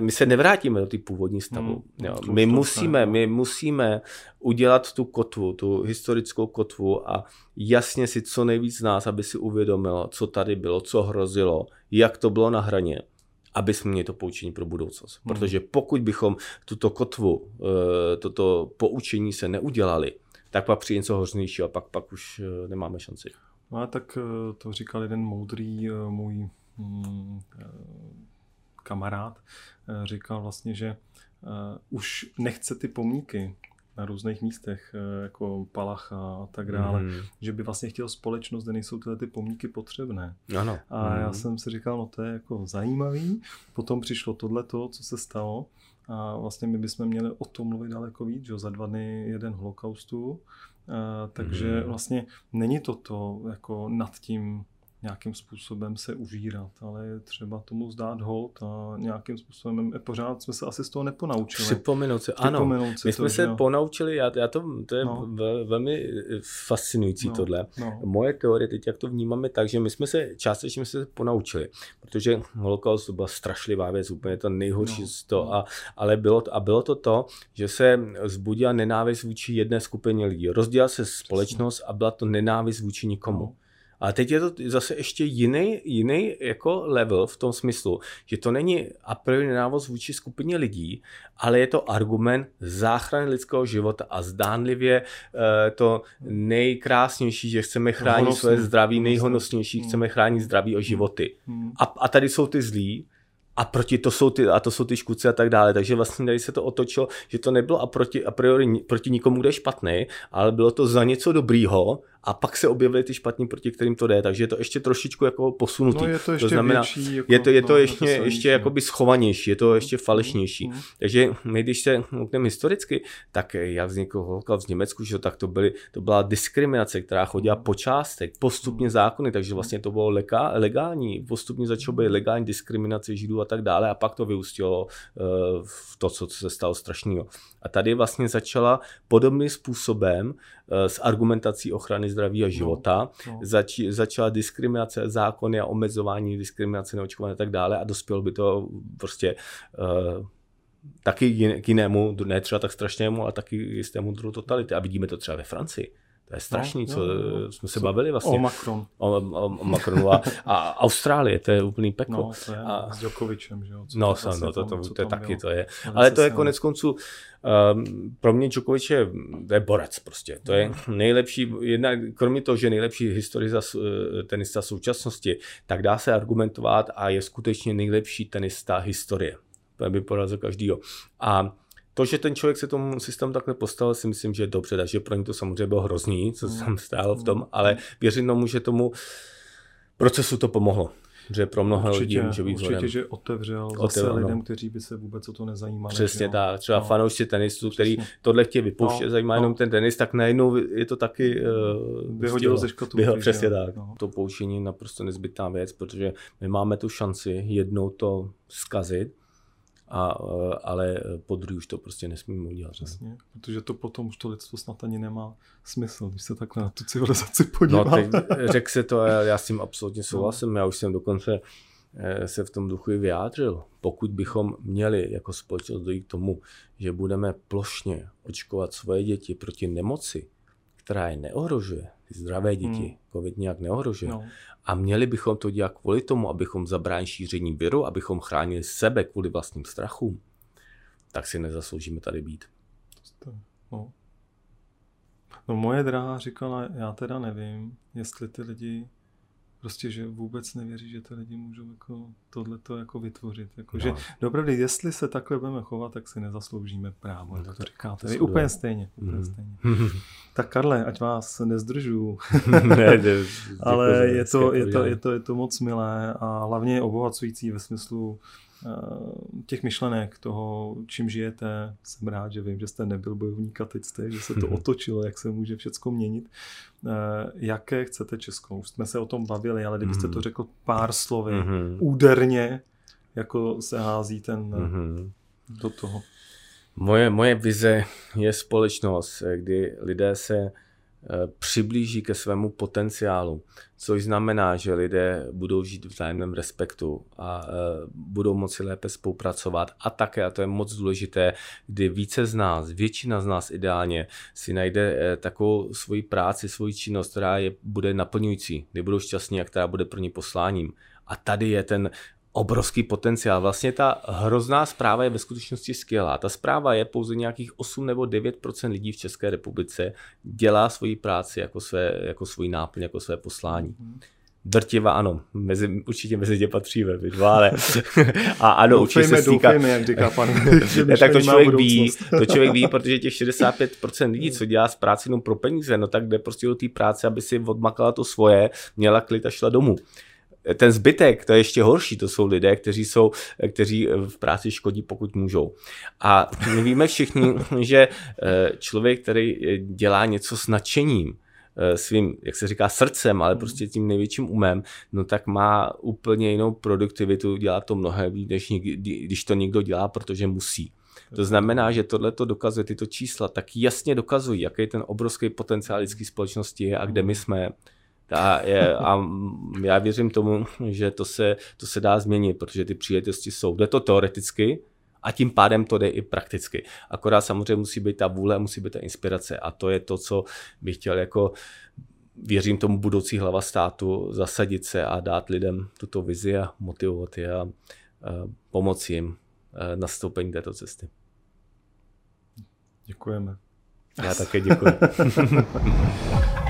my se nevrátíme do ty původní stavu. Hmm, jo. My, musíme, my musíme udělat tu kotvu, tu historickou kotvu a jasně si co nejvíc z nás, aby si uvědomilo, co tady bylo, co hrozilo, jak to bylo na hraně, aby jsme měli to poučení pro budoucnost. Hmm. Protože pokud bychom tuto kotvu, eh, toto poučení se neudělali, tak pak přijde něco hořnějšího a pak, pak už eh, nemáme šanci. No a tak to říkal jeden moudrý můj kamarád eh, říkal vlastně, že eh, už nechce ty pomníky na různých místech, eh, jako Palach a tak dále, mm. že by vlastně chtěl společnost, kde nejsou tyhle ty pomníky potřebné. Ano. A mm. já jsem si říkal, no to je jako zajímavý. Potom přišlo tohleto, co se stalo. A vlastně my bychom měli o tom mluvit daleko víc, že za dva dny jeden holokaustu. A, takže mm. vlastně není to to jako nad tím nějakým způsobem se užírat, ale je třeba tomu zdát hold a nějakým způsobem pořád jsme se asi z toho neponaučili. Připomenout si, ano. si My jsme to, se že... ponaučili, já, já to, to je no. velmi fascinující no. tohle. No. Moje teorie teď, jak to vnímáme tak, že my jsme se částečně se ponaučili, protože holokaust byla strašlivá věc, úplně to nejhorší no. z toho, no. a, ale bylo to, a bylo to to, že se zbudila nenávist vůči jedné skupině lidí. Rozdělila se společnost a byla to nenávist vůči nikomu. No Ale teď je to zase ještě jiný, jiný jako level v tom smyslu, že to není a priori nenávod vůči skupině lidí, ale je to argument záchrany lidského života a zdánlivě uh, to nejkrásnější, že chceme chránit Honosný. své zdraví, nejhonosnější, hmm. chceme chránit zdraví o životy. Hmm. A, a tady jsou ty zlí, a proti to jsou ty, a to jsou ty škůdci a tak dále. Takže vlastně tady se to otočilo, že to nebylo a, proti, a priori proti nikomu, kde je špatný, ale bylo to za něco dobrýho a pak se objevily ty špatní, proti kterým to jde, takže je to ještě trošičku jako posunutý. No je to ještě to znamená, větší, jako, je to, je to no, ještě, je to ještě jakoby schovanější, je to ještě falešnější. Mm. Takže my, když se mluvíme historicky, tak jak vznikl holokaust v Německu, že tak to, byly, to byla diskriminace, která chodila po částech, postupně zákony, takže vlastně to bylo lega, legální, postupně začalo být legální diskriminace židů a tak dále a pak to vyústilo uh, v to, co se stalo strašného. A tady vlastně začala podobným způsobem s argumentací ochrany zdraví a no, života. No, no. Zač, začala diskriminace, zákony a omezování diskriminace, neočkování a tak dále a dospělo by to prostě uh, taky k jinému, ne třeba tak strašnému, ale taky jistému druhu totality. A vidíme to třeba ve Francii. To je strašný, no, co no, no. jsme se co? bavili vlastně. O Macron. O, o, o Macronu a, a Austrálie, to je úplný peklo. No, to je a, s Djokovicem, že jo. Co no, to, no, to, to, to, to je taky, to je. Ale to je konec konců, um, pro mě Djokovic je, to je borec prostě. To je no. nejlepší, jedna, kromě toho, že nejlepší historista eh, tenista současnosti, tak dá se argumentovat a je skutečně nejlepší tenista historie. To by porazil každýho. A to, že ten člověk se tomu systému takhle postavil, si myslím, že je dobře, takže pro ně to samozřejmě bylo hrozný, co se tam stálo v tom, ale věřím tomu, že tomu procesu to pomohlo. Že pro mnoho určitě, lidí může být Určitě, vzorem. že otevřel, otevřel zase lidem, kteří by se vůbec o to nezajímali. Přesně tak. Třeba no. fanoušci tenistů, který tohle chtějí vypouštět, no, zajímá no. jenom ten tenis, tak najednou je to taky... Uh, Vyhodilo ze škotu. Vyho, přesně tak. No. To poučení je naprosto nezbytná věc, protože my máme tu šanci jednou to zkazit, a, eh, ale po druhý už to prostě nesmíme udělat. Přesně, ne? protože to potom už to lidstvo snad ani nemá smysl, když se takhle na tu civilizaci podívá. No, teď řekl se to já s tím absolutně no. souhlasím, no. já už jsem dokonce eh, se v tom duchu i vyjádřil. Pokud bychom měli jako společnost dojít k tomu, že budeme plošně očkovat svoje děti proti nemoci, která je neohrožuje, ty zdravé děti, hmm. covid nějak neohrožuje, no. A měli bychom to dělat kvůli tomu, abychom zabránili šíření viru, abychom chránili sebe kvůli vlastním strachům, tak si nezasloužíme tady být. No. no moje drahá říkala, já teda nevím, jestli ty lidi prostě, že vůbec nevěří, že ty lidi můžou jako tohleto jako vytvořit. Jako, no. Že opravdu, jestli se takhle budeme chovat, tak si nezasloužíme právo, jak to říkáte. Vy úplně stejně. Úplně mm. stejně. tak Karle, ať vás nezdržu. ne, ne, Ale je to, je, to, je, to, je to moc milé a hlavně obohacující ve smyslu těch myšlenek, toho, čím žijete. Jsem rád, že vím, že jste nebyl bojovník a teď jste, že se to otočilo, jak se může všechno měnit. Eh, jaké chcete Českou? Už jsme se o tom bavili, ale kdybyste to mhm. řekl pár slovy, mm-hmm. úderně, jako se hází ten mm-hmm. do toho. Moje, moje vize je společnost, kdy lidé se Eh, přiblíží ke svému potenciálu, což znamená, že lidé budou žít v vzájemném respektu a eh, budou moci lépe spolupracovat a také, a to je moc důležité, kdy více z nás, většina z nás ideálně si najde eh, takovou svoji práci, svoji činnost, která je, bude naplňující, kdy budou šťastní a která bude pro ně posláním. A tady je ten obrovský potenciál. Vlastně ta hrozná zpráva je ve skutečnosti skvělá. Ta zpráva je pouze nějakých 8 nebo 9 lidí v České republice dělá svoji práci jako, své, jako svůj náplň, jako své poslání. Drtiva ano, mezi, určitě mezi ně patříme, ale a ano, doufejme, určitě se stýká. Doufejme, jak říká pan. ne, tak to člověk ví, to člověk ví, protože těch 65% lidí, co dělá z práce jenom pro peníze, no tak jde prostě do té práce, aby si odmakala to svoje, měla klid a šla domů ten zbytek, to je ještě horší, to jsou lidé, kteří, jsou, kteří v práci škodí, pokud můžou. A my víme všichni, že eh, člověk, který dělá něco s nadšením, eh, svým, jak se říká, srdcem, ale prostě tím největším umem, no tak má úplně jinou produktivitu, dělá to mnohem víc, než když to někdo dělá, protože musí. To znamená, že tohle to dokazuje, tyto čísla tak jasně dokazují, jaký ten obrovský potenciál lidské společnosti je a kde my jsme a, je, a já věřím tomu, že to se, to se dá změnit, protože ty příležitosti jsou. Jde to teoreticky a tím pádem to jde i prakticky. Akorát samozřejmě musí být ta vůle, musí být ta inspirace a to je to, co bych chtěl jako věřím tomu budoucí hlava státu zasadit se a dát lidem tuto vizi a motivovat je a pomoci jim e, nastoupení této cesty. Děkujeme. Já také děkuji.